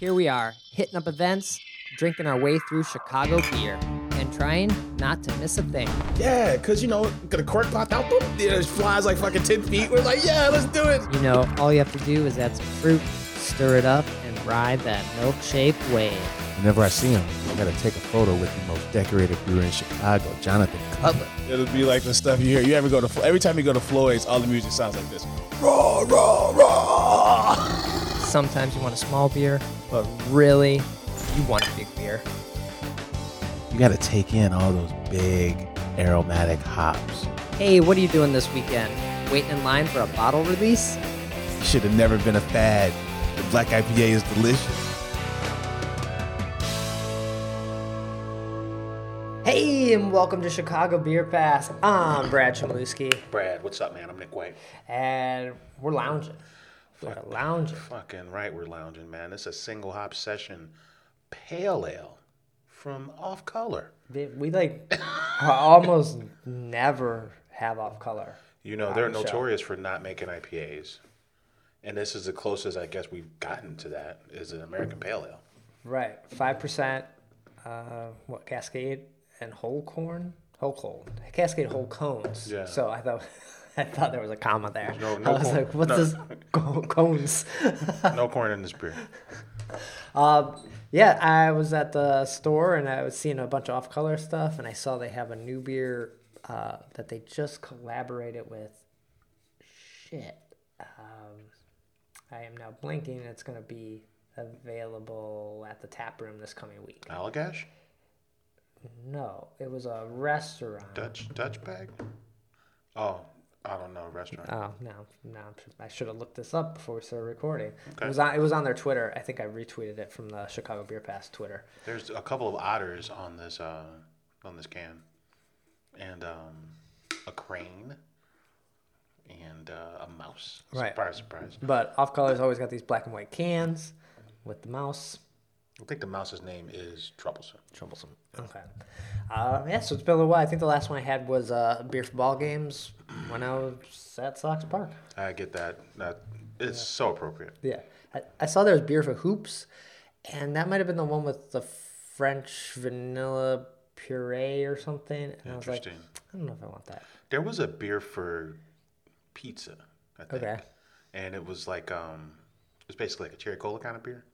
Here we are, hitting up events, drinking our way through Chicago beer, and trying not to miss a thing. Yeah, because, you know, get a cork popped out, boom, it flies like fucking 10 feet. We're like, yeah, let's do it. You know, all you have to do is add some fruit, stir it up, and ride that milk-shaped wave. Whenever I see him, I gotta take a photo with the most decorated brewer in Chicago, Jonathan Cutler. It'll be like the stuff you hear. You ever go to, every time you go to Floyd's, all the music sounds like this. Raw, raw, raw. Sometimes you want a small beer, but really, you want a big beer. You gotta take in all those big aromatic hops. Hey, what are you doing this weekend? Waiting in line for a bottle release? You should have never been a fad. The black IPA is delicious. Hey, and welcome to Chicago Beer Pass. I'm Brad Chmielewski, Brad, what's up, man? I'm Nick White. and we're lounging. We're lounging. Fucking right, we're lounging, man. It's a single hop session pale ale from Off Color. We- like almost never have off color. You know, they're the show. notorious for not making IPAs. And this is the closest I guess we've gotten to that is an American Pale Ale. Right, five percent. Uh, what Cascade and whole corn, whole corn, Cascade whole cones. Yeah. So I thought, I thought there was a comma there. No- no I was corn. like, what's No. this co- cones? No corn in this beer. Um, yeah, I was at the store and I was seeing a bunch of off color stuff, and I saw they have a new beer uh, that they just collaborated with. Shit. Um, I am now blinking. It's going to be available at the tap room this coming week. Allagash? No, it was a restaurant. Dutch Dutch bag? Oh, I don't know, restaurant. Oh no, no! I should have looked this up before we started recording. Okay. It was on. It was on their Twitter. I think I retweeted it from the Chicago Beer Pass Twitter. There's a couple of otters on this uh, on this can, and um, a crane, and uh, a mouse. Right. Surprise, surprise. But Off Color's always got these black and white cans with the mouse. I think the mouse's name is Troublesome. Troublesome. Okay. Uh, yeah, so it's been a little while. I think the last one I had was uh, beer for ball games when I was at Sox Park. I get that. That it's so appropriate. Yeah. I, I saw there was beer for hoops, and that might have been the one with the French vanilla puree or something. And I was like, Interesting. I don't know if I want that. There was a beer for pizza. I think. Okay. And it was like um, it was basically like a cherry cola kind of beer.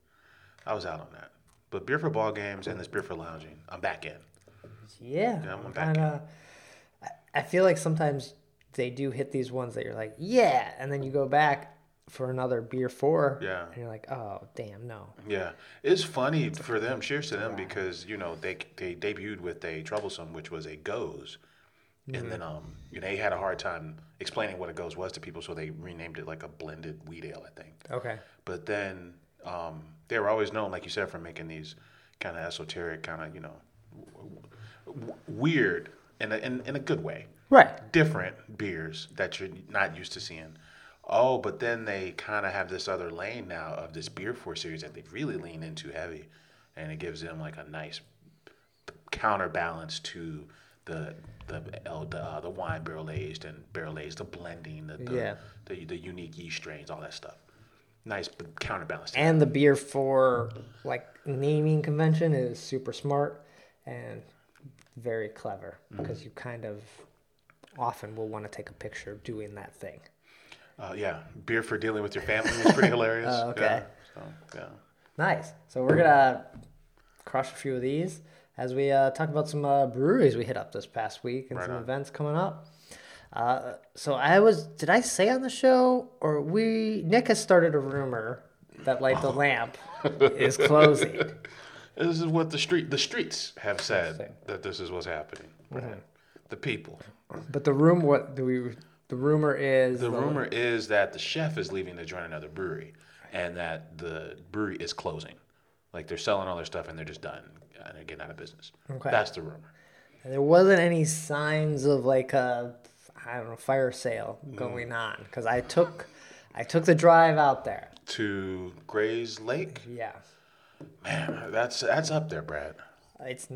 I was out on that. But beer for ball games and this beer for lounging, I'm back in. Yeah. Yeah, I'm back kinda, I, I feel like sometimes they do hit these ones that you're like, yeah, and then you go back for another beer four. Yeah. And you're like, oh, damn, no. Yeah, it's funny for them. Cheers to them because you know they they debuted with a troublesome, which was a gose, and then um you know, they had a hard time explaining what a gose was to people, so they renamed it like a blended wheat ale, I think. Okay. But then um, they were always known, like you said, for making these kind of esoteric, kind of you know w- w- weird in a, in, in a good way Right. different beers that you're not used to seeing. Oh, but then they kind of have this other lane now of this beer four series that they really lean into heavy, and it gives them like a nice counterbalance to the the the, uh, the wine barrel aged and barrel aged, the blending, the the, Yeah. the the unique yeast strains, all that stuff. Nice counterbalance. And the beer for like naming convention is super smart and very clever Mm-hmm. because you kind of often will want to take a picture doing that thing. Uh, yeah, beer for dealing with your family is pretty hilarious. Oh, okay. Yeah, so, yeah. Nice. So we're gonna crush a few of these as we uh, talk about some uh, breweries we hit up this past week and Right some on. events coming up. Uh, so I was, did I say on the show or we? Nick has started a rumor that Light the Lamp is closing. This is what the street the streets have said that this is what's happening. Right? The people. But the room, what do we? The rumor is The rumor is that the chef is leaving to join another brewery, and that the brewery is closing. Like they're selling all their stuff and they're just done and they're getting out of business. Okay. That's the rumor. there wasn't any signs of like a, I don't know, fire sale Mm. going on because I took, I took the drive out there. To Grayslake, Yeah. man, that's that's up there, Brad. It's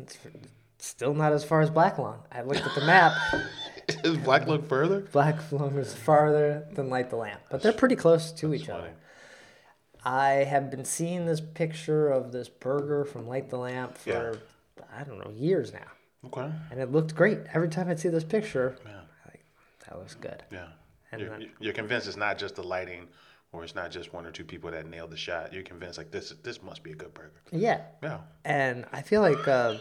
still not as far as Black Lung. I looked at the map. Is Black look further? Black Lung is farther than Light the Lamp, but they're pretty close to each Funny. other. I have been seeing this picture of this burger from Light the Lamp for Yeah. I don't know years now, Okay. and it looked great every time I'd see this picture. Yeah. I'm like that looks good. Yeah. And You're, then- you're convinced it's not just the lighting, or it's not just one or two people that nailed the shot. You're convinced like this. This must be a good burger. Yeah, Yeah. and I feel like uh,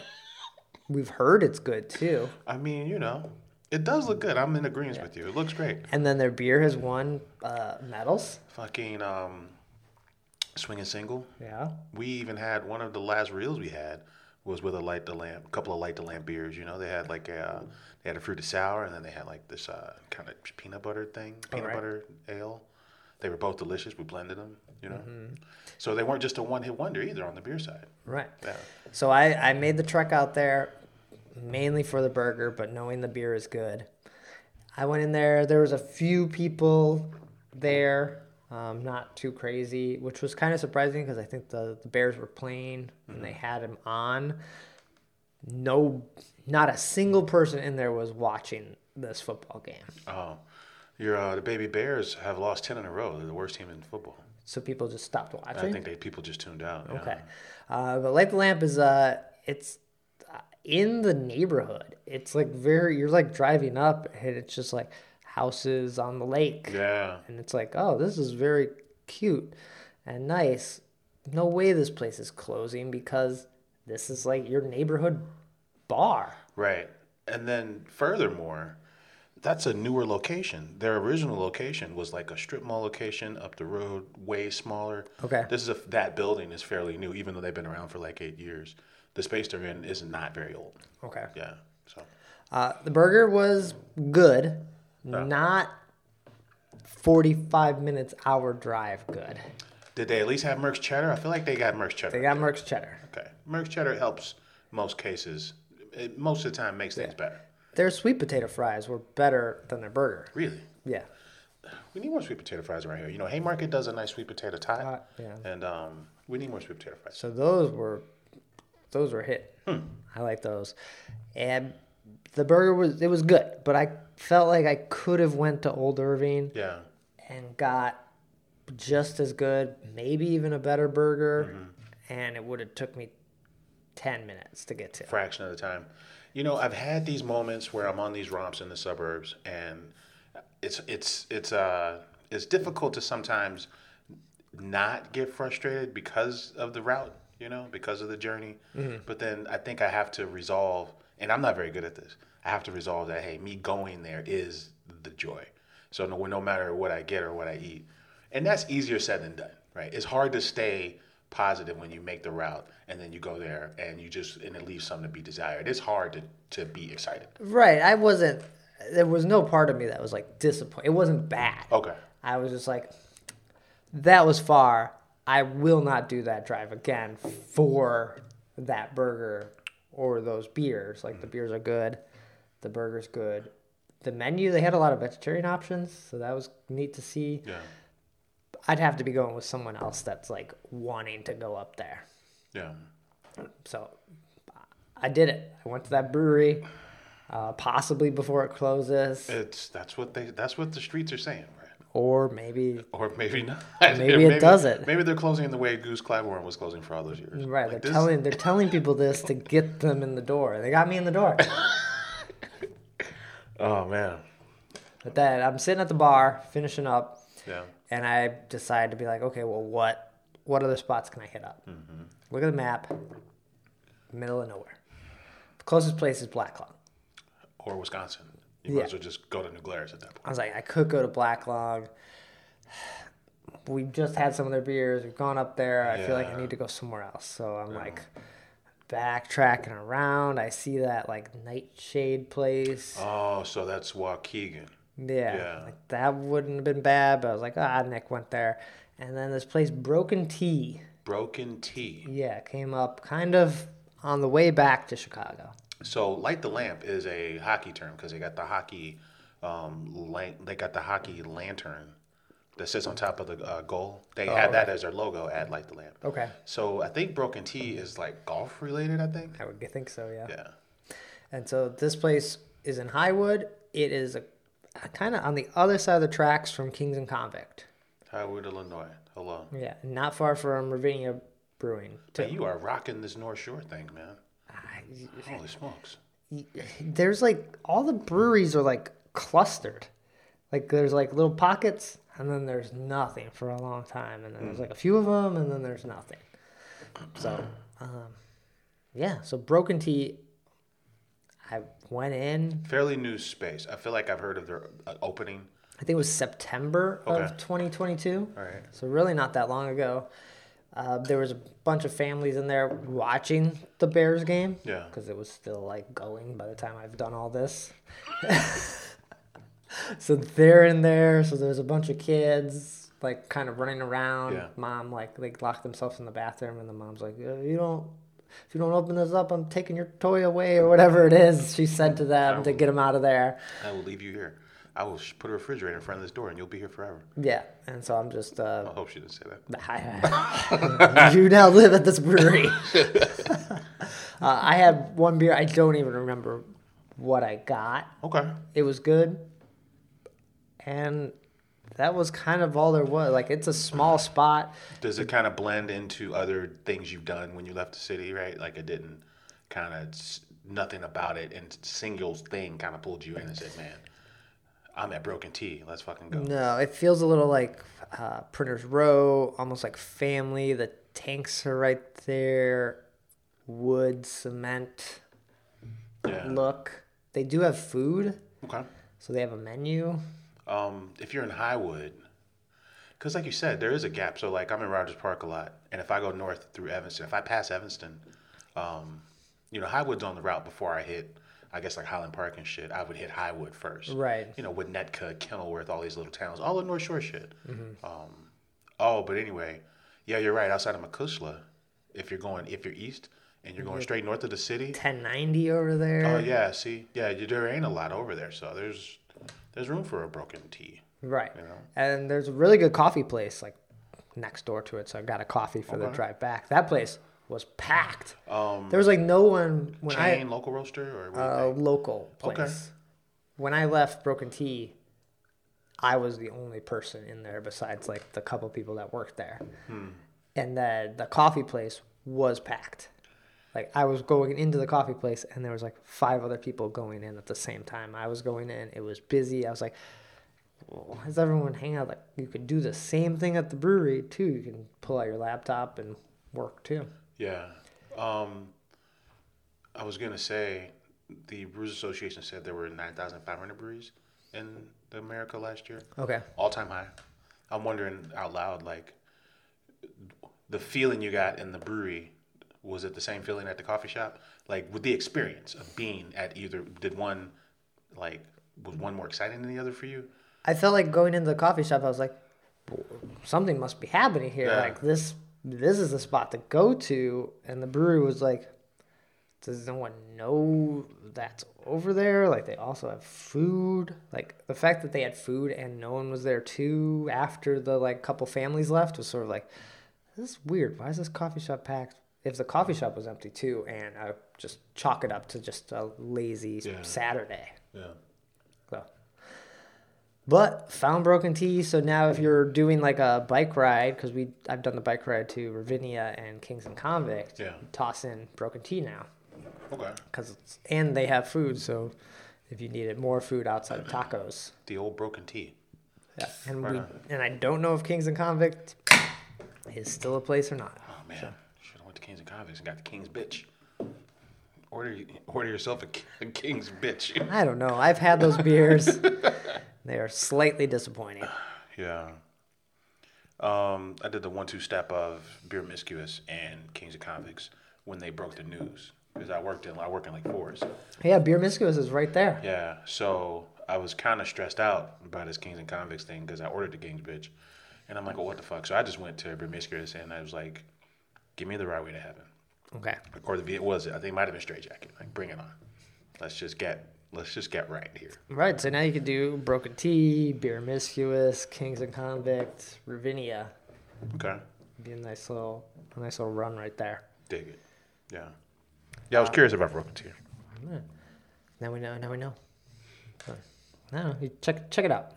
we've heard it's good too. I mean, you know, it does look good. I'm in agreement with you. It looks great. And then their beer has won uh, medals. Fucking um, swinging single. Yeah. We even had one of the last reels we had was with a light the lamp, a couple of light the lamp beers. You know, they had like a uh, they had a fruity sour, and then they had like this uh, kind of peanut butter thing, peanut right. butter ale. They were both delicious. We blended them. You know, so they weren't just a one hit wonder either on the beer side. Right. Yeah. So I, I made the trek out there mainly for the burger, but knowing the beer is good. I went in there. There was a few people there, um, not too crazy, which was kind of surprising because I think the, the Bears were playing and they had him on. No, not a single person in there was watching this football game. Oh, your uh, the baby Bears have lost ten in a row. They're the worst team in football. So people just stopped watching. I think they people just tuned out. yeah. Okay. Uh, but Light the Lamp is uh it's uh, in the neighborhood. It's like very you're like driving up and it's just like houses on the lake. Yeah. And it's like, "Oh, this is very cute and nice. No way this place is closing because this is like your neighborhood bar." Right. And then furthermore, that's a newer location. Their original location was like a strip mall location up the road, way smaller. Okay. This is a that building is fairly new, even though they've been around for like eight years. The space they're in is not very old. Okay. Yeah. So Uh, the burger was good. Not 45 minutes hour drive good. Did they at least have Merkts cheddar? I feel like they got Merkts cheddar. They got Merkts cheddar. okay. Merkts cheddar helps most cases. It, most of the time makes things better. Their sweet potato fries were better than their burger. Really. Yeah. We need more sweet potato fries around here. You know, Haymarket does a nice sweet potato tie. Uh, yeah. And um, we need more sweet potato fries. So those were those were hit. I like those. And the burger was it was good, but I felt like I could have went to Old Irving Yeah. and got just as good, maybe even a better burger, and it would have took me 10 minutes to get to. fraction of the time. You know, I've had these moments where I'm on these romps in the suburbs, and it's it's it's uh it's difficult to sometimes not get frustrated because of the route, you know, because of the journey. But then I think I have to resolve, and I'm not very good at this. I have to resolve that hey, me going there is the joy. So no, no matter what I get or what I eat, and that's easier said than done, right? It's hard to stay positive when you make the route and then you go there and you just and it leaves something to be desired. It's hard to to be excited. Right. I wasn't, there was no part of me that was like disappointed. It wasn't bad. Okay. I was just like, that was far. I will not do that drive again for that burger or those beers. Like the beers are good, the burger's good. The menu, they had a lot of vegetarian options, so that was neat to see. Yeah. I'd have to be going with someone else that's like wanting to go up there. Yeah. So I did it. I went to that brewery, uh, possibly before it closes, It's that's what they that's what the streets are saying, right? or maybe Or maybe not. Maybe it doesn't. Maybe they're closing in the way Goose Clybourn was closing for all those years. Right, Like they're this- telling they're telling people this to get them in the door. They got me in the door. Oh man. But then I'm sitting at the bar, finishing up, Yeah. And I decide to be like, okay, well, what what other spots can I hit up? Mm-hmm. Look at the map. Middle of nowhere. The closest place is Black Lung. Or Wisconsin. You Yeah. might as well just go to New Glarus at that point. I was like, I could go to Black Lung. We've just had some of their beers. We've gone up there. I feel like I need to go somewhere else. So I'm like backtracking around. I see that like nightshade place. Oh, so that's Waukegan. Yeah, Yeah. like that wouldn't have been bad, but I was like, ah, Nick went there, and then this place, Broken Tea, Broken Tea. yeah, came up kind of on the way back to Chicago. So light the lamp is a hockey term because they got the hockey, um, lan- they got the hockey lantern that sits on top of the uh, goal. They had that as their logo at light the lamp. Okay, So I think Broken Tea is like golf related. I think. I would think so, yeah. Yeah. And so this place is in Highwood. It is a, kind of on the other side of the tracks from Kings and Convict. Highwood, Illinois. Hello. Yeah, not far from Ravinia Brewing. too. Hey, you are rocking this North Shore thing, man. I- Holy smokes. there's like all the breweries are like clustered. Like there's like little pockets, and then there's nothing for a long time, and then there's like a few of them, and then there's nothing. So, um, yeah. So Broken Tea, I went in. Fairly new space. I feel like I've heard of their uh, opening. I think it was September Okay. of 2022. All right. So really not that long ago. Uh, there was a bunch of families in there watching the Bears game. Yeah. Because it was still like going by the time I've done all this. so they're in there. So there's a bunch of kids like kind of running around. Yeah. Mom like they locked themselves in the bathroom, and the mom's like, "Uh, "You don't." If you don't open this up, I'm taking your toy away, or whatever it is she said to them to get them out of there. I will leave you here. I will put a refrigerator in front of this door and you'll be here forever. Yeah, and so I'm just uh, I hope she didn't say that. You now live at this brewery. uh, I had one beer. I don't even remember what I got. Okay. It was good, and that was kind of all there was. Like it's a small spot. Does it kind of blend into other things you've done when you left the city, right? Like it didn't kind of nothing about it and single thing kind of pulled you in and said, "Man, I'm at Broken Tea. Let's fucking go." No, it feels a little like uh, Printer's Row, almost like family. The tanks are right there. Wood, cement Yeah. look. They do have food, Okay. so they have a menu. Um, if you're in Highwood, because like you said, there is a gap. So like I'm in Rogers Park a lot, and if I go north through Evanston, if I pass Evanston, um, you know Highwood's on the route before I hit, I guess like Highland Park and shit. I would hit Highwood first, Right. You know, Winnetka, Kenilworth, all these little towns, all the North Shore shit. Mm-hmm. Um, oh, but anyway, yeah, you're right. Outside of McCushla, if you're going, if you're east and you're going straight north of the city, 1090 over there. oh yeah, see, yeah, there ain't a lot over there, so there's there's room for a broken tea. Right. You know? And there's a really good coffee place like next door to it. So I got a coffee for the drive back. That place was packed. Um, There was like no one when chain local roaster or what do you I uh, local place. Okay. When I left Broken Tea, I was the only person in there besides like the couple people that worked there. Hmm. And then the coffee place was packed. Like I was going into the coffee place and there was like five other people going in at the same time. I was going in, it was busy. I was like, why does everyone hang out? Like you could do the same thing at the brewery too. You can pull out your laptop and work too. Yeah. Um, I was gonna say, the Brewers Association said there were nine thousand five hundred breweries in America last year, Okay. all time high. I'm wondering out loud, like, the feeling you got in the brewery was it the same feeling at the coffee shop? Like, with the experience of being at either, did one, like, was one more exciting than the other for you? I felt like going into the coffee shop. I was like, something must be happening here. Yeah. Like this, this is the spot to go to. And the brewery was like, does no one know that's over there? Like they also have food. Like the fact that they had food and no one was there too after the like couple families left was sort of like, this is weird. Why is this coffee shop packed? If the coffee shop was empty too, and I just chalk it up to just a lazy Yeah. Saturday. Yeah. So, but found broken tea. So now, if you're doing like a bike ride, because we I've done the bike ride to Ravinia and Kings and Convict, Yeah. toss in broken tea now Okay. because it's and they have food. So if you needed more food outside of tacos, The old broken tea. yeah. And Right we on. and I don't know if Kings and Convict is still a place or not. Oh man, went to Kings and Convicts and got the King's bitch. Order order yourself a, a King's bitch. I don't know. I've had those beers. they are slightly disappointing. yeah. Um, I did the one-two step of Beer Miscuous and Kings and Convicts when they broke the news because I worked in I work in Lake Forest. Yeah, Beer Miscuous is right there. Yeah, so I was kind of stressed out about this Kings and Convicts thing because I ordered the King's bitch, and I'm like, well, what the fuck? So I just went to Beer Miscuous and I was like, give me the right way to heaven. Okay. or the it was it? I think it might have been straight jacket. Like bring it on. Let's just get let's just get right here. Right, so now you could do Broken Tea, Beer Miscuous, Kings and Convicts, Ravinia. Okay, Be a nice little, a nice little run right there. dig it. Yeah, yeah. I was uh, curious about broken tea. Now we know. Now we know. So, I. You check check it out.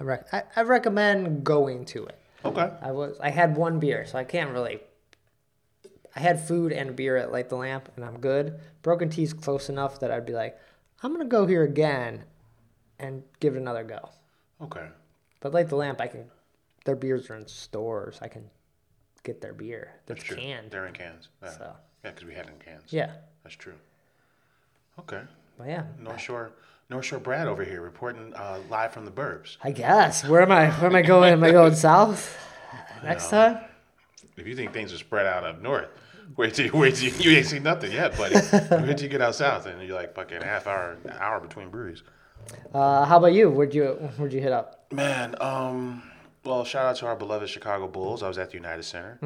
I, rec- I, I recommend going to it. Okay. I was I had one beer, so I can't really. I had food and beer at Light the Lamp, and I'm good. Broken Tea's close enough that I'd be like, I'm gonna go here again, and give it another go. Okay. But Light the Lamp, I can. Their beers are in stores. I can get their beer. That's That's true. canned. They're in cans. Yeah. So Yeah, because we had it in cans. yeah, That's true. Okay. but yeah. North Shore, North Shore Brad over here reporting uh, live from the burbs. I guess. Where am I? Where am I going? Am I going south next time? If you think things are spread out up north, wait till you wait till you, you ain't seen nothing yet, buddy. wait till you get out south and you're like fucking half hour hour between breweries. Uh, how about you? Where'd you Where'd you hit up? Man, um, well, shout out to our beloved Chicago Bulls. I was at the United Center.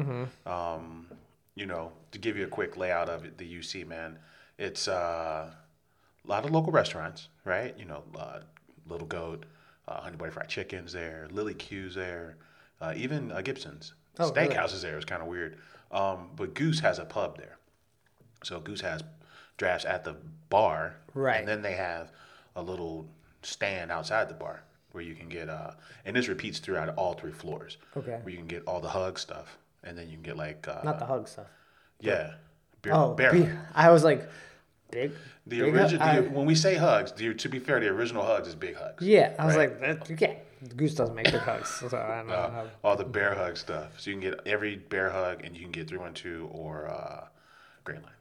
Um, you know, to give you a quick layout of it, the UC, man, it's uh, a lot of local restaurants, right? You know, uh, Little Goat, uh, Honey Butter Fried Chicken's there, Lillie's Q there, uh, even uh, Gibson's. Oh, really? Steakhouse is there. It's kind of weird. Um, but Goose has a pub there. So Goose has drafts at the bar, Right. And then they have a little stand outside the bar where you can get uh, and this repeats throughout all three floors. Okay. Where you can get all the hug stuff, and then you can get like uh, Not the hug stuff. yeah, beer, Oh, bear be- I was like, big. The original? When we say hugs, the, to be fair, the original hugs is big hugs. yeah, I was Right. like, that, you can't. Goose doesn't make big hugs, so I don't. Uh, how- all the bear hug stuff. So you can get every bear hug, and you can get three one two or uh, Green Line.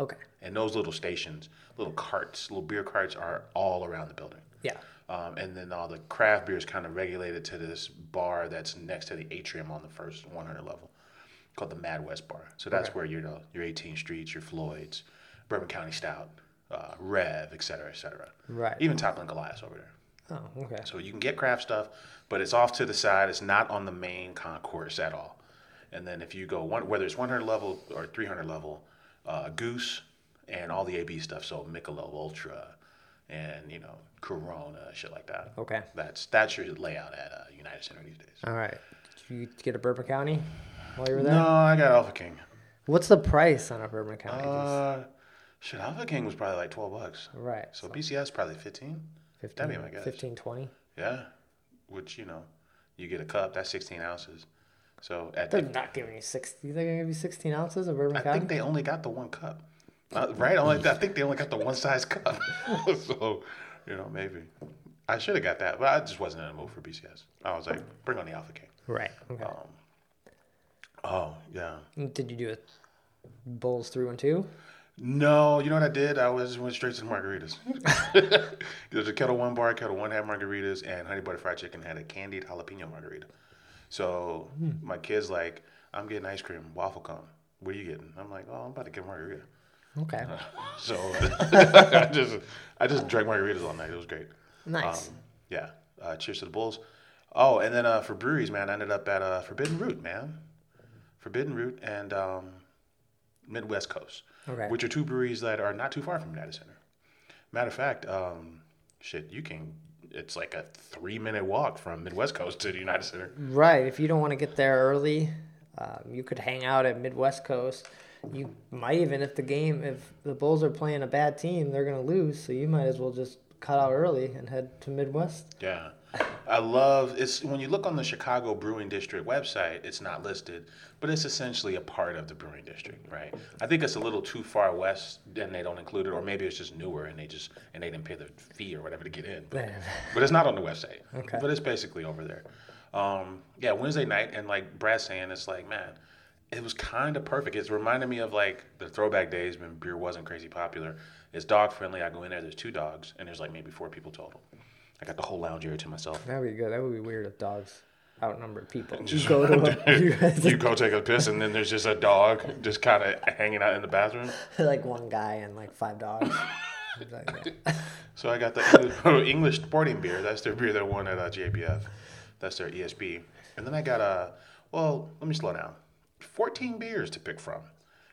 okay. And those little stations, little carts, little beer carts, are all around the building. Yeah. Um, and then all the craft beer is kind of regulated to this bar that's next to the atrium on the first 100 level, called the Mad West Bar. So that's Okay. where you know your 18th Streets, your Floyd's, Bourbon County Stout, uh, Rev, et cetera, et cetera. Right. Even Toppling Goliath over there. Oh, okay. So you can get craft stuff, but it's off to the side. It's not on the main concourse at all. And then if you go one, whether it's 100 level or 300 level, uh, Goose and all the AB stuff. So Michelob Ultra, and you know Corona, shit like that. Okay. That's that's your layout at uh, United Center these days. All right. Did you get a Bourbon County while you were there? No, I got Alpha King. What's the price on a Bourbon County? Uh, shit, Alpha King was probably like 12 bucks. right. So BCS probably 15. 15, that'd be my guess. 15, 20. Yeah, which you know, you get a cup that's 16 ounces. So at They're the not giving you 60. They're going to give you 16 ounces of Bourbon I County? think they only got the one cup. Uh, right? Only, I think they only got the one size cup. so, you know, maybe. I should have got that, but I just wasn't in the mood for BCS. I was like, bring on the Alpha King. right. Okay. Um, oh, yeah. Did you do it bowls through and two? No, you know what I did? I was went straight to the margaritas. There's a Ketel One bar, Ketel One had margaritas, and Honey Butter Fried Chicken had a candied jalapeno margarita. So my kid's like, I'm getting ice cream, waffle cone. What are you getting? I'm like, oh, I'm about to get margarita. Okay. So I just I just drank margaritas all night. It was great. Nice. Um, yeah. Uh, cheers to the Bulls. Oh, and then uh, for breweries, man, I ended up at uh, Forbidden Root, man. Forbidden Root and um, Midwest Coast, Okay. which are two breweries that are not too far from United Center. Matter of fact, um, shit, you can. It's like a three-minute walk from Midwest Coast to the United Center. Right. If you don't want to get there early, um, you could hang out at Midwest Coast. You might even, if the game, if the Bulls are playing a bad team, they're going to lose. So you might as well just cut out early and head to Midwest. Yeah. I love it's when you look on the Chicago Brewing District website, it's not listed, but it's essentially a part of the brewing district, right? I think it's a little too far west and they don't include it, or maybe it's just newer and they just and they didn't pay the fee or whatever to get in. But, but it's not on the website. Okay. But it's basically over there. Um, yeah, Wednesday night and like Brad saying it's like, man, it was kind of perfect. It's reminded me of like the throwback days when beer wasn't crazy popular. It's dog friendly. I go in there, there's two dogs, and there's like maybe four people total. I got the whole lounge area to myself. That would be good. That would be weird if dogs outnumbered people. You go to a, you guys- you go take a piss, and then there's just a dog just kind of hanging out in the bathroom. like one guy and like five dogs. So I got the English, sporting beer. That's their beer that won at uh, JBF. That's their ESB. And then I got a, well, let me slow down. 14 beers to pick from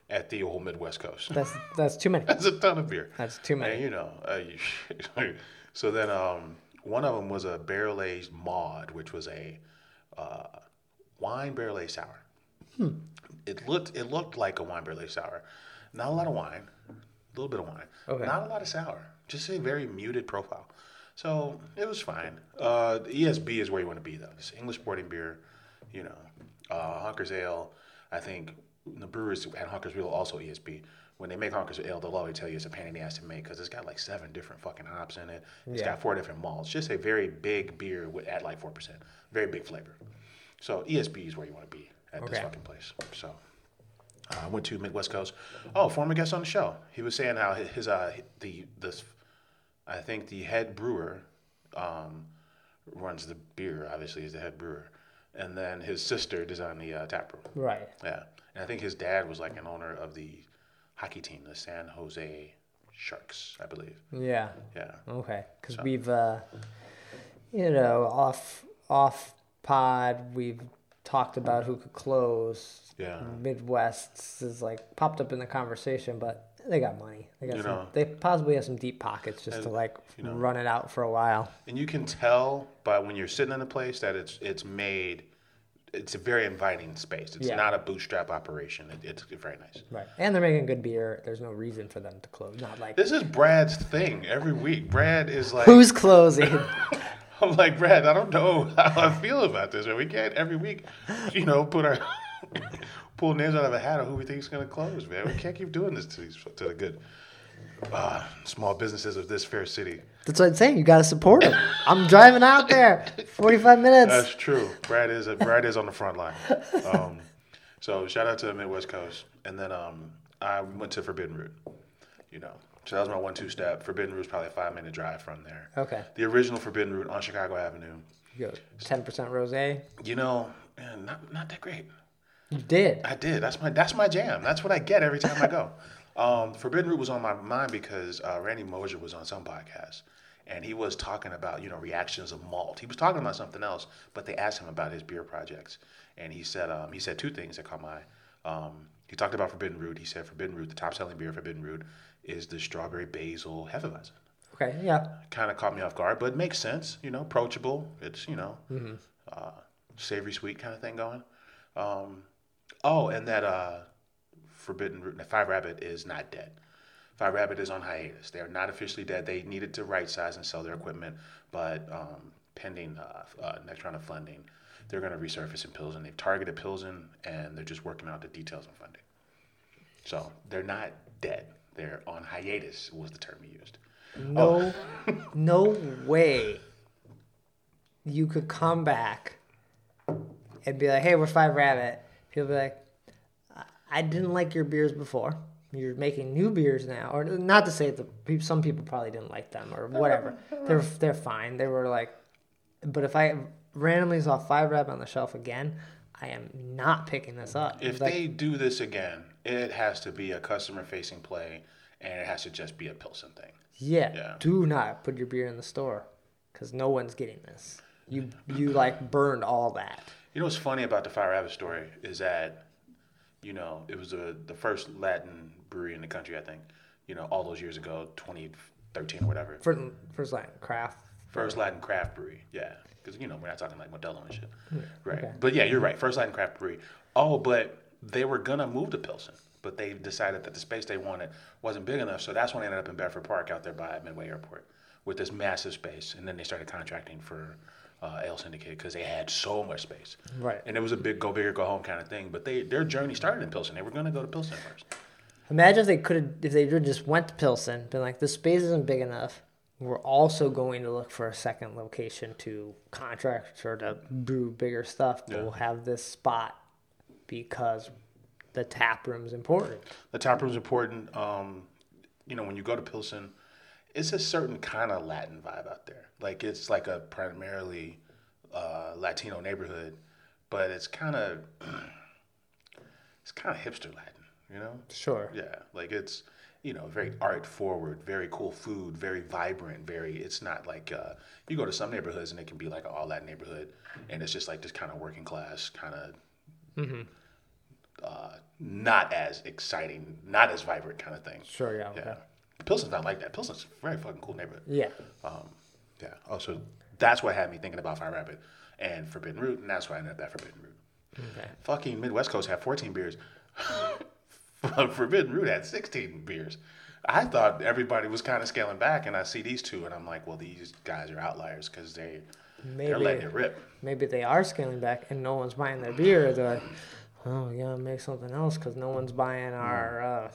at the old Midwest Coast. That's that's too many. That's a ton of beer. That's too many. And you know, uh, so then um, one of them was a barrel aged Maud, which was a uh, wine barrel aged sour. Hmm. It looked it looked like a wine barrel aged sour. Not a lot of wine, a little bit of wine. Okay. Not a lot of sour. Just a very muted profile. So it was fine. Uh, ESB is where you want to be though. It's English sporting beer, you know. Uh, Hunker's Ale, I think the brewers at Hunker's will also ESB. When they make Hunker's Ale, they'll always tell you it's a pain in the ass to make because it's got like seven different fucking hops in it. It's Yeah. got four different malts. Just a very big beer with, at like four percent. Very big flavor. So ESB is where you want to be at this fucking place. So uh, I went to Midwest Coast. Oh, former guest on the show. He was saying how his, his uh the this I think the head brewer um, runs the beer. Obviously, is the head brewer, and then his sister designed the uh, tap room. Right. Yeah, and I think his dad was like an owner of the hockey team, the San Jose Sharks, I believe. Yeah. Yeah, Okay. Because we've, uh, you know, off off pod, we've talked about who could close. Yeah. Midwest is like popped up in the conversation, but they got money. They got You some, know. they possibly have some deep pockets just to like you know. run it out for a while. and you can tell by when you're sitting in a place that it's it's made. It's a very inviting space. It's Yeah. not a bootstrap operation. It, it's very nice. Right. And they're making good beer. There's no reason for them to close. Not like This is Brad's thing every week. Brad is like, who's closing. I'm like, Brad, I don't know how I feel about this. We can't every week, you know, put our pull names out of a hat of who we think is going to close, man. We can't keep doing this to these to the good uh, small businesses of this fair city. That's what I'm saying. You got to support them. I'm driving out there. 45 minutes. That's true. Brad is Brad is on the front line. Um, so shout out to the Midwest Coast, and then um, I went to Forbidden Root. You know, so that was my one-two step. Forbidden Root is probably a five-minute drive from there. Okay. The original Forbidden Root on Chicago Avenue. You go 10% rosé. You know, man, not not that great. You did. I did. That's my that's my jam. That's what I get every time I go. Um, Forbidden Root was on my mind because uh, Randy Mosher was on some podcast, and he was talking about you know reactions of malt. He was talking about something else, but they asked him about his beer projects, and he said um, he said two things that caught my. Um, he talked about Forbidden Root. He said Forbidden Root, the top selling beer of Forbidden Root, is the strawberry basil Hefeweizen. Okay. Yeah. Kind of caught me off guard, but it makes sense. You know, approachable. It's you know, uh, savory sweet kind of thing going. Um, oh, and that uh, Forbidden Root, Five Rabbit is not dead. Five Rabbit is on hiatus. They are not officially dead. They needed to right size and sell their equipment, but um, pending uh, uh, next round of funding, they're going to resurface in Pilsen. They've targeted Pilsen, and they're just working out the details on funding. So they're not dead. They're on hiatus. Was the term he used. No, no way you could come back and be like, "Hey, we're Five Rabbit." He'll be like, "I- "I didn't like your beers before. You're making new beers now." Or not to say that some people probably didn't like them or whatever. They're they're fine. They were like, but if I randomly saw Five Rabbit on the shelf again, I am not picking this up. If Like, they do this again, it has to be a customer facing play and it has to just be a Pilsen thing. Yeah, Yeah. Do not put your beer in the store because no one's getting this. You you like burned all that. You know what's funny about the Five Rabbit story is that, you know, it was the the first Latin brewery in the country, I think, you know, all those years ago, 2013 or whatever. First, first line craft. First Latin craft brewery, yeah. Because, you know, we're not talking like Modelo and shit. Right. okay. But yeah, you're right. First Latin craft brewery. Oh, but they were going to move to Pilsen, but they decided that the space they wanted wasn't big enough. So that's when they ended up in Bedford Park out there by Midway Airport with this massive space. And then they started contracting for uh, Ale Syndicate because they had so much space. Right. And it was a big go big or go home kind of thing. But they their journey started in Pilsen. They were going to go to Pilsen first. Imagine if they could have, if they just went to Pilsen, been like, this space isn't big enough. We're also going to look for a second location to contract or to brew bigger stuff. But Yeah. we'll have this spot because the tap room's important. The tap room's important. Um, you know, when you go to Pilsen, it's a certain kind of Latin vibe out there. Like it's like a primarily uh, Latino neighborhood, but it's kind of it's kind of hipster Latin. You know? Sure. Yeah, like it's you know very art forward, very cool food, very vibrant, very. It's not like uh, you go to some neighborhoods and it can be like an all that neighborhood, and it's just like this kind of working class kind of. Uh, not as exciting, not as vibrant kind of thing. Sure, yeah. Yeah. okay. Pilsen's not like that. Pilsen's a very fucking cool neighborhood. Yeah. Um, yeah. Oh, so that's what had me thinking about Five Rabbit and Forbidden Root, and that's why I ended up at Forbidden Root. Okay. Fucking Midwest Coast had 14 beers. Forbidden Root had 16 beers. I thought everybody was kind of scaling back, and I see these two, and I'm like, well, these guys are outliers because they they're letting Maybe it rip. maybe they are scaling back and no one's buying their beer. They're like, oh, we gotta make something else because no one's buying our uh,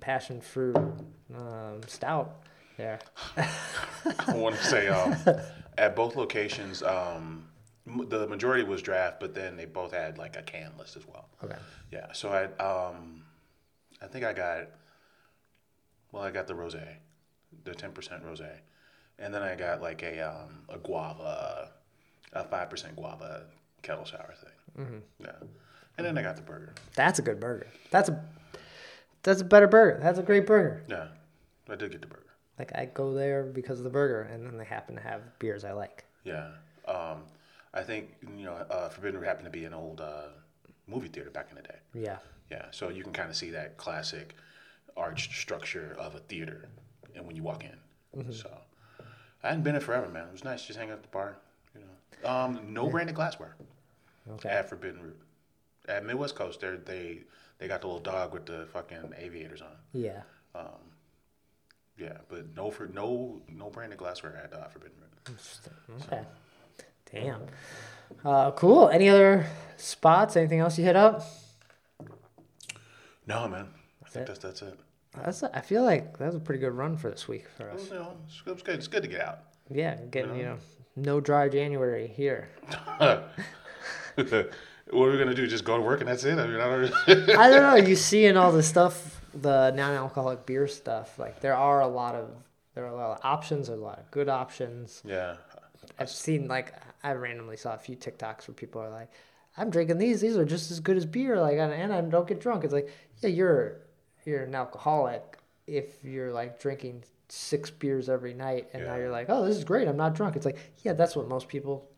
passion fruit um, stout. There. I want to say um, at both locations, um, the majority was draft, but then they both had like a can list as well. Okay. Yeah, so I um, I think I got well, I got the rosé, the ten percent rosé, and then I got like a um, a guava, a five percent guava kettle sour thing. Mm-hmm. Yeah, and then I got the burger. That's a good burger. That's a that's a better burger. That's a great burger. Yeah, I did get the burger. Like I go there because of the burger, and then they happen to have beers I like. Yeah, um, I think you know uh, Forbidden Root happened to be an old uh, movie theater back in the day. Yeah. Yeah, so you can kind of see that classic arched structure of a theater, and when you walk in, so I hadn't been in forever, man. It was nice just hanging out at the bar, you know. Um, no branded glassware Okay. at Forbidden Root. At Midwest Coast, they they they got the little dog with the fucking aviators on. Yeah. Yeah, but no for no no branded glassware at uh, Forbidden Root. Okay. Damn. Uh, cool. Any other spots? Anything else you hit up? No, man. I think it? that's that's it. That's. I feel like that was a pretty good run for this week for us. was, you know, it's, good. It's good to get out. Yeah, getting you know no dry January here. what are we gonna do? Just go to work and that's it? I mean, I don't. I don't know. You see in all the stuff, the non-alcoholic beer stuff. Like there are a lot of there are a lot of options. There's a lot of good options. yeah, I've seen like I randomly saw a few TikToks where people are like, "I'm drinking these. These are just as good as beer. Like, and and I don't get drunk." It's like, yeah, you're you're an alcoholic if you're like drinking six beers every night, and now you're like, "Oh, this is great. I'm not drunk." It's like, yeah, that's what most people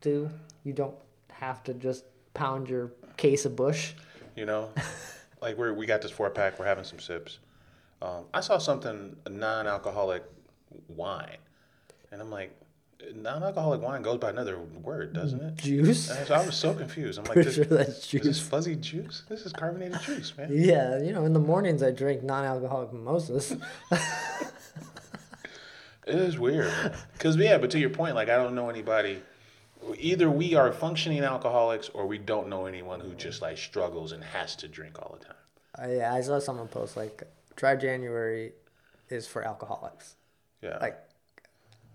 do. You don't have to just pound your case of Busch. you know, like we we got this four pack. We're having some sips. Um, I saw something non-alcoholic wine, and I'm like, non-alcoholic wine goes by another word, doesn't it? Juice. And so I was so confused. I'm like, this, sure that's is this fuzzy juice? This is carbonated juice, man. Yeah, you know, in the mornings I drink non-alcoholic mimosas. It is weird, because yeah. But to your point, like I don't know anybody. Either we are functioning alcoholics, or we don't know anyone who just like struggles and has to drink all the time. Uh, yeah, I saw someone post like dry January is for alcoholics. Yeah, Like,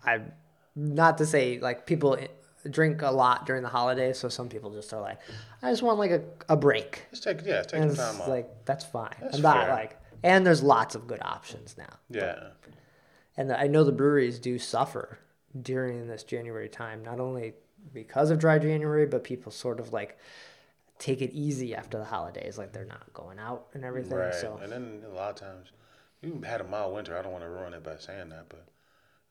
I, not to say like people drink a lot during the holidays, so some people just are like, I just want like a, a break, just take yeah, take and time off. like that's fine. That's I'm not fair. like, and there's lots of good options now, yeah, and I know the breweries do suffer during this January time, not only because of dry January, but people sort of like take it easy after the holidays, like they're not going out and everything. right. So And then a lot of times, you had a mild winter. I don't want to ruin it by saying that, but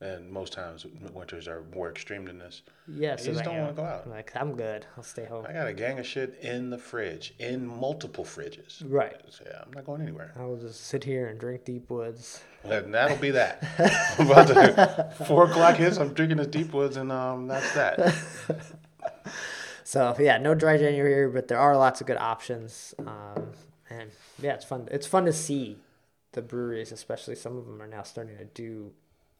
and most times winters are more extreme than this. yeah, You so just don't uh, wanna go out. Like I'm good. I'll stay home. I got a gang of shit in the fridge, in multiple fridges. Right. So, yeah, I'm not going anywhere. I will just sit here and drink deep woods. And that'll be that. About to, four o'clock hits, I'm drinking this deep woods, and um, that's that. So yeah, no dry January, here, but there are lots of good options. Um, and yeah, it's fun. It's fun to see the breweries, especially some of them are now starting to do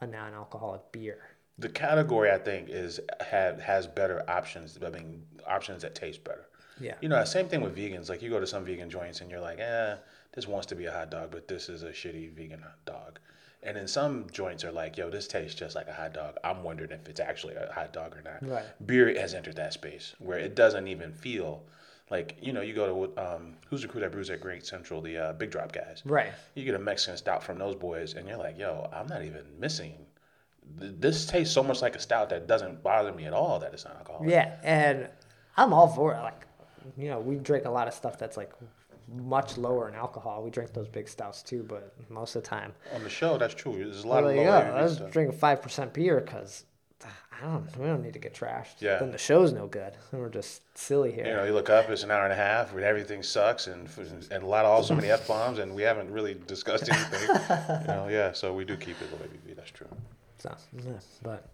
a non-alcoholic beer. The category I think is have has better options. I mean, options that taste better. Yeah. You know, same thing with vegans. Like you go to some vegan joints and you're like, eh, this wants to be a hot dog, but this is a shitty vegan hot dog. And then some joints are like, yo, this tastes just like a hot dog. I'm wondering if it's actually a hot dog or not. Right. Beer has entered that space where it doesn't even feel like, you know, you go to, um, who's the crew that brews at Great Central, the uh, Big Drop guys. Right. You get a Mexican stout from those boys, and you're like, yo, I'm not even missing. This tastes so much like a stout that doesn't bother me at all that it's not alcoholic. Yeah, and I'm all for it. Like, you know, we drink a lot of stuff that's like much lower in alcohol. We drink those big stouts too, but most of the time, On the show, that's true. There's a lot of you low go. I was drinking five percent beer because I don't. We don't need to get trashed. Yeah. Then the show's no good. And we're just silly here. You know, you look up, it's an hour and a half where everything sucks and and a lot of also many f bombs, and we haven't really discussed anything. you know, yeah. So we do keep it low ABV. That's true. So, yeah, but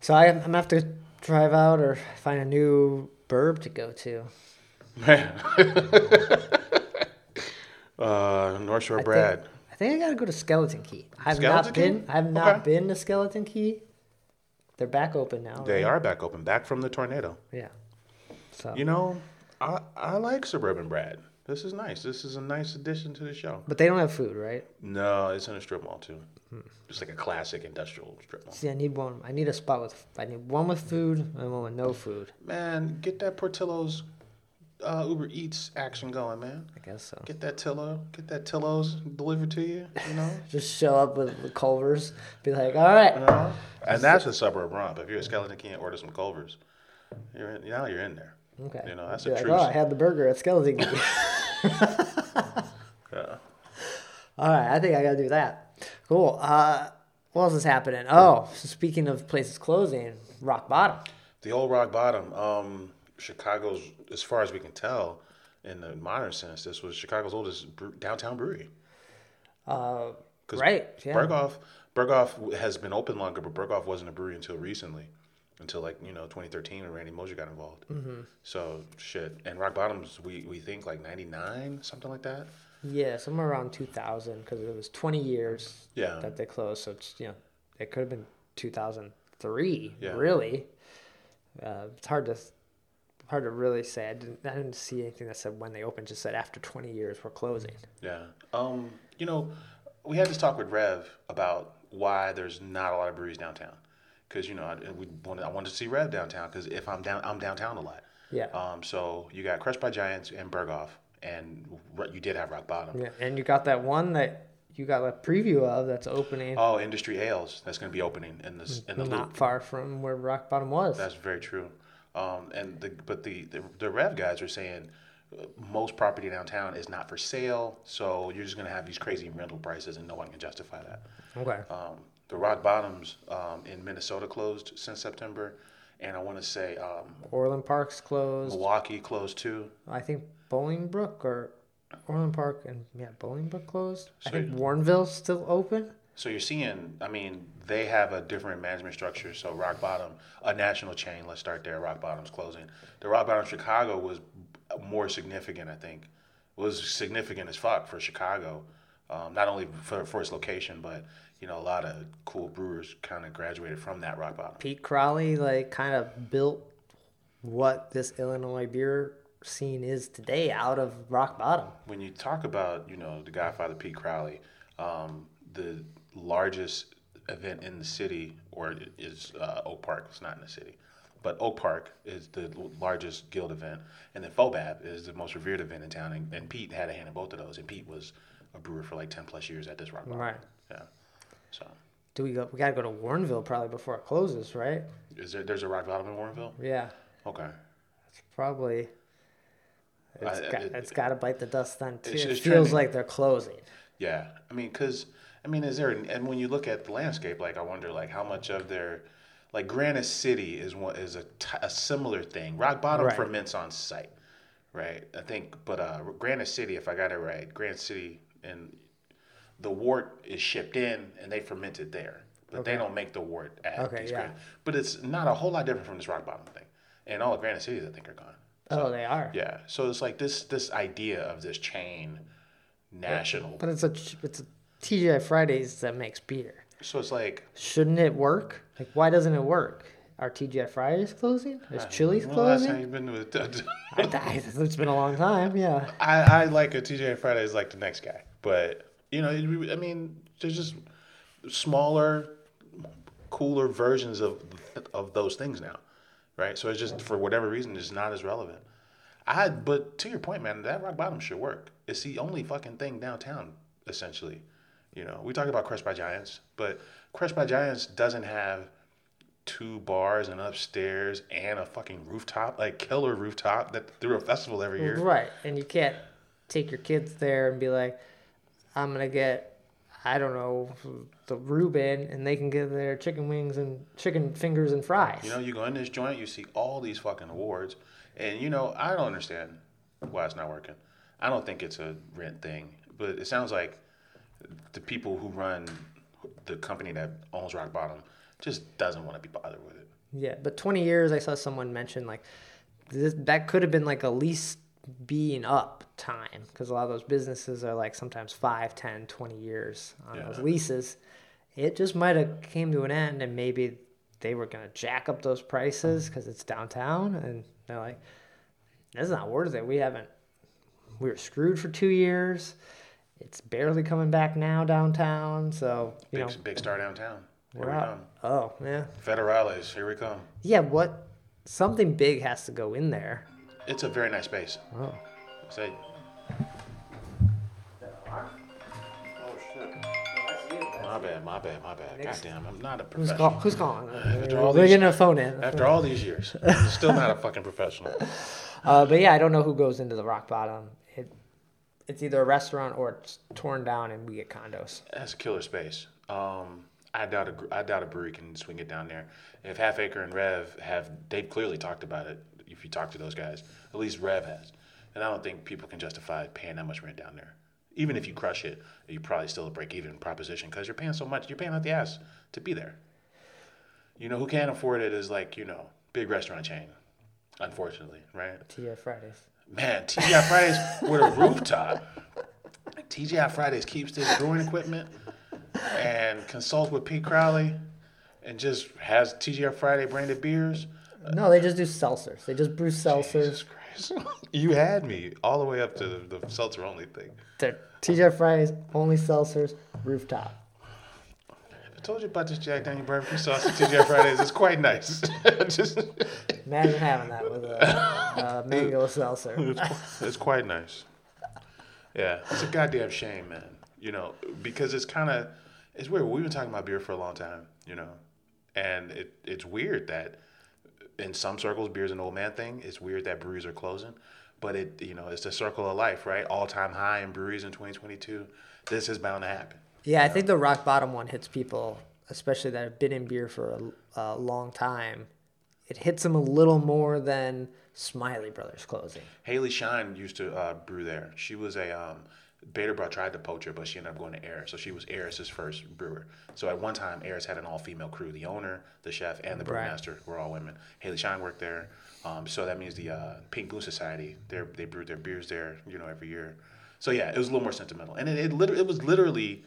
so I, I'm gonna have to drive out or find a new burb to go to. Man, Uh, North Shore I Brad. Think, I think I gotta go to Skeleton Key. I've Skeleton not Key? been. I've not Okay. been to Skeleton Key. They're back open now. They right? are back open, back from the tornado. Yeah. So. You know, I I like Suburban Brad. This is nice. This is a nice addition to the show. but they don't have food, right? No, it's in a strip mall too. Hmm. Just like a classic industrial strip mall. See, I need one. I need a spot with. I need one with food and one with no food. Man, get that Portillo's uh, Uber Eats action going, man. I guess so. Get that Tillo, get that Tillo's delivered to you. You know. Just show up with the Culvers. Be like, all right. You know? And that's a suburb romp. If you're a skeleton key and order some Culvers, you're in, now you're in there. Okay. You know, that's Be a like, true. oh, I had the burger at Skeleton Key. Yeah. All right, I think I gotta do that. Cool. Uh, what else is happening? Oh, so speaking of places closing, Rock Bottom. The old rock bottom. Um, Chicago's, as far as we can tell, in the modern sense, this was Chicago's oldest bre- downtown brewery. Uh, right. Yeah. Berghoff, Berghoff has been open longer, but Berghoff wasn't a brewery until recently, until like you know 2013 when Randy Mosher got involved. Mm-hmm. So shit. And Rock Bottoms, we we think like 99, something like that. Yeah, somewhere around 2000 because it was 20 years Yeah. that they closed. So it's, you know, it could have been 2003. Yeah. Really. Uh, it's hard to hard to really say. I didn't I didn't see anything that said when they opened. Just said after 20 years we're closing. Yeah. Um, you know, we had this talk with Rev about why there's not a lot of breweries downtown. Because you know, I, we wanted, I wanted to see Rev downtown. Because if I'm down, I'm downtown a lot. Yeah. Um, so you got Crushed by Giants and Berghoff, and you did have Rock Bottom. Yeah, and you got that one that you got a preview of that's opening Oh, Industry Ales. That's going to be opening in this in the not loop. far from where Rock Bottom was. That's very true. Um, and the but the, the the Rev guys are saying uh, most property downtown is not for sale, so you're just going to have these crazy rental prices, and no one can justify that. okay. Um, the Rock Bottoms um, in Minnesota closed since September, and I want to say um, Orland Park's closed. Milwaukee closed too. I think Bolingbrook or Orland Park and yeah, Bolingbrook closed. I think Warrenville's still open. So you're seeing, I mean, they have a different management structure. So Rock Bottom, a national chain, let's start there. Rock Bottom's closing. The Rock Bottom Chicago was more significant, I think. Was significant as fuck for Chicago, um, not only for, for its location, but you know, a lot of cool brewers kind of graduated from that Rock Bottom. Pete Crowley like kind of built what this Illinois beer scene is today out of Rock Bottom. when you talk about you know the Godfather Pete Crowley, um, the largest event in the city or is uh, Oak Park. It's not in the city, but Oak Park is the largest guild event, and then Fobab is the most revered event in town. And, and Pete had a hand in both of those, and Pete was a brewer for like ten plus years at this rock. Bar. Right. Yeah. So Do we go? We gotta go to Warrenville probably before it closes, right? is there? There's a rock bottom in Warrenville. Yeah, Okay. probably. It's I- got, it- it's got to bite the dust then too. It's- It feels like they're closing. Yeah, I mean, cause I mean, is there? And when you look at the landscape, like I wonder, like how much of their, like Granite City is one is a, t- a similar thing. Rock Bottom Right. ferments on site, right? I think, but uh, Granite City, if I got it right, Granite City and the wort is shipped in and they ferment it there, but they don't make the wort at Okay, these yeah. Gran- But it's not a whole lot different from this Rock Bottom thing, and all the Granite Cities I think are gone. Oh, they are. Yeah, so it's like this this idea of this chain national. But it's a it's a TGI Fridays that makes beer. So it's like Shouldn't it work? Like, why doesn't it work? Are TGI Fridays closing? Is Chili's the last time closing? been with? I, it's been a long time. Yeah. I, I like a TGI Friday is like the next guy, but you know, I mean, there's just smaller, cooler versions of of those things now, right? So it's just for whatever reason, it's not as relevant. I but to your point, man, that rock bottom should work. It's the only fucking thing downtown, essentially. You know, we talk about Crushed by Giants, but Crushed by Giants doesn't have two bars and upstairs and a fucking rooftop, like killer rooftop that through a festival every year. Right. And you can't take your kids there and be like, I'm gonna get, I don't know, the Reuben, and they can get their chicken wings and chicken fingers and fries. You know, you go in this joint, you see all these fucking awards, and you know, I don't understand why it's not working. I don't think it's a rent thing, but it sounds like the people who run the company that owns Rock Bottom just doesn't want to be bothered with it. Yeah, but 20 years, I saw someone mention like this, that could have been like a lease being up time because a lot of those businesses are like sometimes 5 10 20 years on Yeah. those leases it just might have came to an end and maybe they were going to jack up those prices because it's downtown and they're like that's not worth it we haven't we were screwed for two years it's barely coming back now downtown so you Big, know big star downtown. Here we're we come. oh yeah Federales, here we come. yeah what something big has to go in there It's a very nice space. oh Say, my bad, my bad, my bad. Next- Goddamn, I'm not a Who's, professional. call, who's calling? After all these- getting a phone in. After all these years, I'm still not a fucking professional. Uh, but yeah, I don't know who goes into the rock bottom. It, it's either a restaurant or it's torn down and we get condos. That's a killer space. Um, I doubt a, gr- doubt a brewery can swing it down there. If Half Acre and Rev have, they've clearly talked about it. If you talk to those guys, at least Rev has, and I don't think people can justify paying that much rent down there. Even if you crush it, you probably still a break even proposition because you're paying so much. You're paying out the ass to be there. You know who can't afford it is like you know big restaurant chain, unfortunately, right? TGI Fridays. Man, TGI Fridays with a rooftop. TGI Fridays keeps this brewing equipment and consults with Pete Crowley and just has TGI Friday branded beers. No, they just do seltzers. They just brew seltzers. Jesus Christ. You had me all the way up to the, the seltzer only thing. They're TGI Fridays, only seltzers, rooftop. I told you about this Jack Daniel barbecue sauce at TGI Fridays. It's quite nice. just, Imagine having that with a, a mango seltzer. it's, it's quite nice. Yeah, it's a goddamn shame, man. You know, because it's kind of it's weird. We've been talking about beer for a long time, you know, and it it's weird that in some circles beer's an old man thing. It's weird that breweries are closing, but it you know it's the circle of life, right? All time high in breweries in 2022. This is bound to happen. Yeah, I think the rock bottom one hits people, especially that have been in beer for a, a long time. It hits them a little more than Smylie Brothers closing. Haley Shine used to uh, brew there. She was a um, Beta Bra tried to poach her, but she ended up going to Eris. So she was Eris's first brewer. So at one time, Eris had an all-female crew. The owner, the chef, and the Right. brewmaster were all women. Haley Shine worked there. Um, so that means the uh, Pink Boots Society. They they brewed their beers there, you know, every year. So yeah, it was a little more sentimental, and it it, literally, it was literally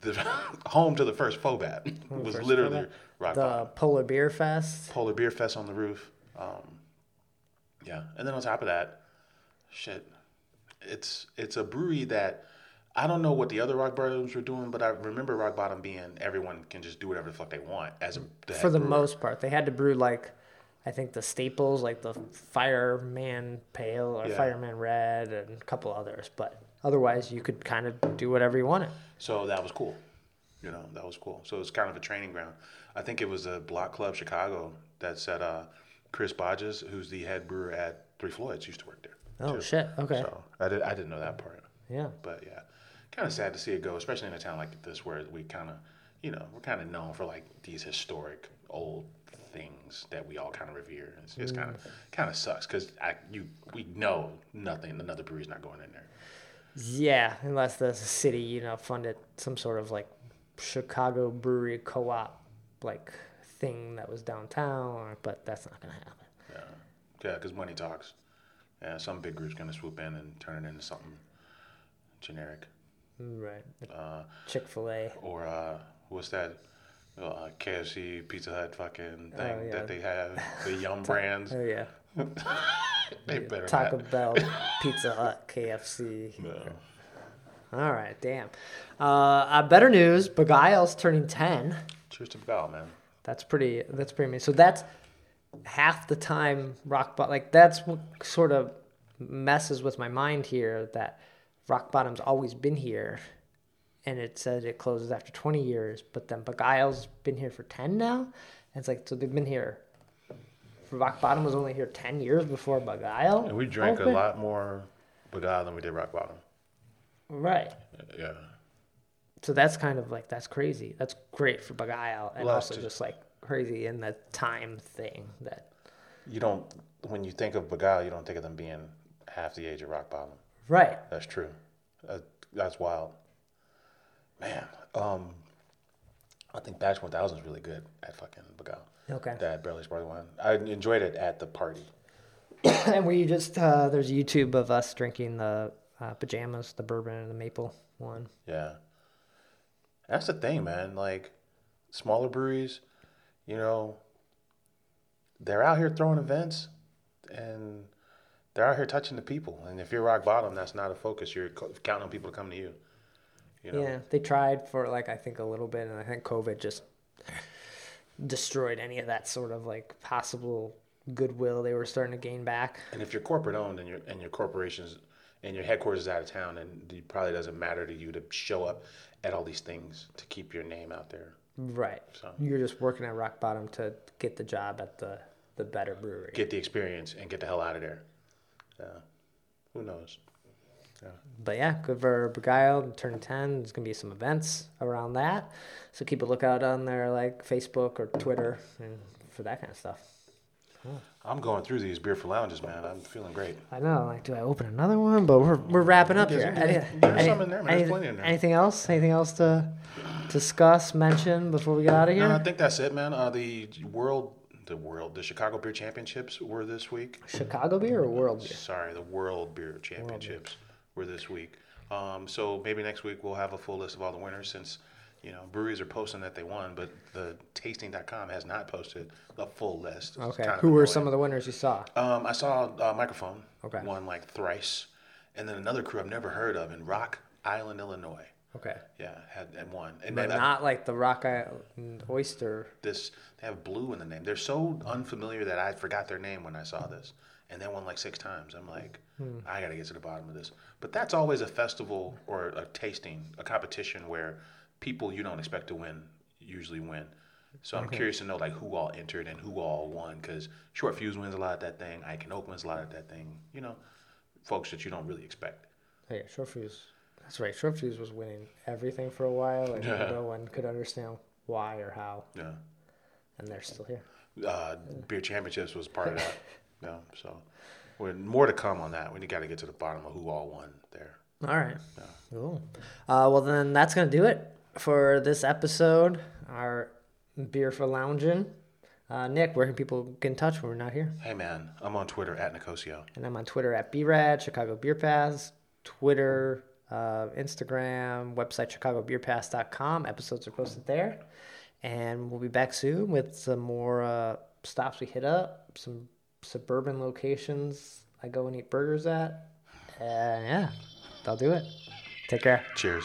the home to the first Fobab. Was First literally Fobab. rock The bottom. Polar Beer Fest. Polar Beer Fest on the roof. Um, yeah, and then on top of that, shit, it's it's a brewery that I don't know what the other Rock Bottoms were doing, but I remember Rock Bottom being everyone can just do whatever the fuck they want as a For the brewer. most part, they had to brew like, I think the staples, like the Fireman Pale or Yeah. Fireman Red and a couple others. But otherwise, you could kind of do whatever you wanted. So that was cool. You know, that was cool. So it was kind of a training ground. I think it was a block club Chicago that said uh, Chris Boggess, who's the head brewer at Three Floyds, used to work there. Oh too. shit! Okay. So I did I didn't know that part. Yeah. But yeah, kind of sad to see it go, especially in a town like this where we kind of, you know, we're kind of known for like these historic old things that we all kind of revere. It's, it's kind of kind of sucks because I you we know nothing. Another brewery's not going in there. Yeah, unless the city, you know, funded some sort of like Chicago brewery co-op like thing that was downtown, or, but that's not gonna happen. Yeah, yeah, because money talks. Yeah, some big group's gonna swoop in and turn it into something generic. Right. Uh, Chick Fil A. or uh, what's that? Uh, KFC, Pizza Hut, fucking thing Oh, yeah. that they have, the Yum brands. Oh yeah. They better Taco not. Bell, Pizza Hut, KFC. No. All right, damn. Uh, uh, better news: Begyle's turning ten. Cheers to Gal, man. That's pretty. That's pretty amazing. So that's half the time rock bottom. Like that's what sort of messes with my mind here. That rock bottom's always been here, and it says it closes after twenty years. But then Begyle's been here for ten now. And it's like so they've been here. Rock bottom was only here ten years before Begyle. And we drank a lot more Begyle than we did Rock Bottom. Right. Yeah. So that's kind of like that's crazy. That's great for Begyle, and Well, also just- just like crazy in the time thing that. You don't, when you think of Begyle, you don't think of them being half the age of Rock Bottom. Right. That's true. Uh, that's wild. Man, um, I think Batch 1000 is really good at fucking Begyle. Okay. That Barely Sparkling Wine. I enjoyed it at the party. and we just uh, there's YouTube of us drinking the uh, pajamas, the bourbon and the maple one. Yeah. That's the thing, man. Like smaller breweries, you know, they're out here throwing events and they're out here touching the people. And if you're rock bottom, that's not a focus. You're counting on people to come to you. You know? Yeah, they tried for like I think a little bit, and I think COVID just destroyed any of that sort of like possible goodwill they were starting to gain back. And if you're corporate owned and your and your corporations and your headquarters is out of town, and it probably doesn't matter to you to show up at all these things to keep your name out there. Right. So You're just working at rock bottom to get the job at the the better brewery. get the experience and get the hell out of there. Yeah. Who knows? But yeah, good for Beguiled, turn 10. There's going to be some events around that. So keep a lookout on their like Facebook or Twitter and for that kind of stuff. I'm going through these beer for lounges, man. I'm feeling great. I know, like, do I open another one? But we're, we're wrapping up There's- here. there's- there's any- some in there, man. There's any- plenty in there. Anything else? Anything else to discuss, mention before we get out of here? No, I think that's it, man. Uh, the world, the world, the Chicago Beer Championships were this week. Chicago beer or world beer? Sorry, the World Beer Championships were this week. Um, so maybe next week we'll have a full list of all the winners since you know breweries are posting that they won, but the tasting.com has not posted a full list. It's Okay. Who were some of the winners you saw? Um, I saw uh, microphone. Okay. Won like thrice, and then another crew I've never heard of in Rock Island, Illinois. Okay. Yeah, had and won. And then I- not like the Rock Island Oyster. this they have blue in the name. They're so unfamiliar that I forgot their name when I saw this, and they won like six times. I'm like, I got to get to the bottom of this. But that's always a festival or a tasting, a competition where people you don't expect to win usually win. So I'm curious to know like who all entered and who all won because Short Fuse wins a lot at that thing. Ike and Oak wins a lot at that thing. You know, folks that you don't really expect. Oh, yeah, Short Fuse. That's right. Short Fuse was winning everything for a while, and Yeah. no one could understand why or how, Yeah. and they're still here. uh, beer championships was part of that. yeah, so we're more to come on that. We got to get to the bottom of who all won there. All right. Yeah. Cool. Uh, well, then that's going to do it for this episode, our Beer for Lounging. Uh, Nick, where can people get in touch when we're not here? Hey man, I'm on Twitter at Nicosio. And I'm on Twitter at BRAD, Chicago Beer Pass, Twitter, uh, Instagram, website chicagobeerpass.com. Episodes are posted there. And we'll be back soon with some more uh, stops we hit up, some suburban locations I go and eat burgers at. And yeah, that'll do it. Take care. Cheers.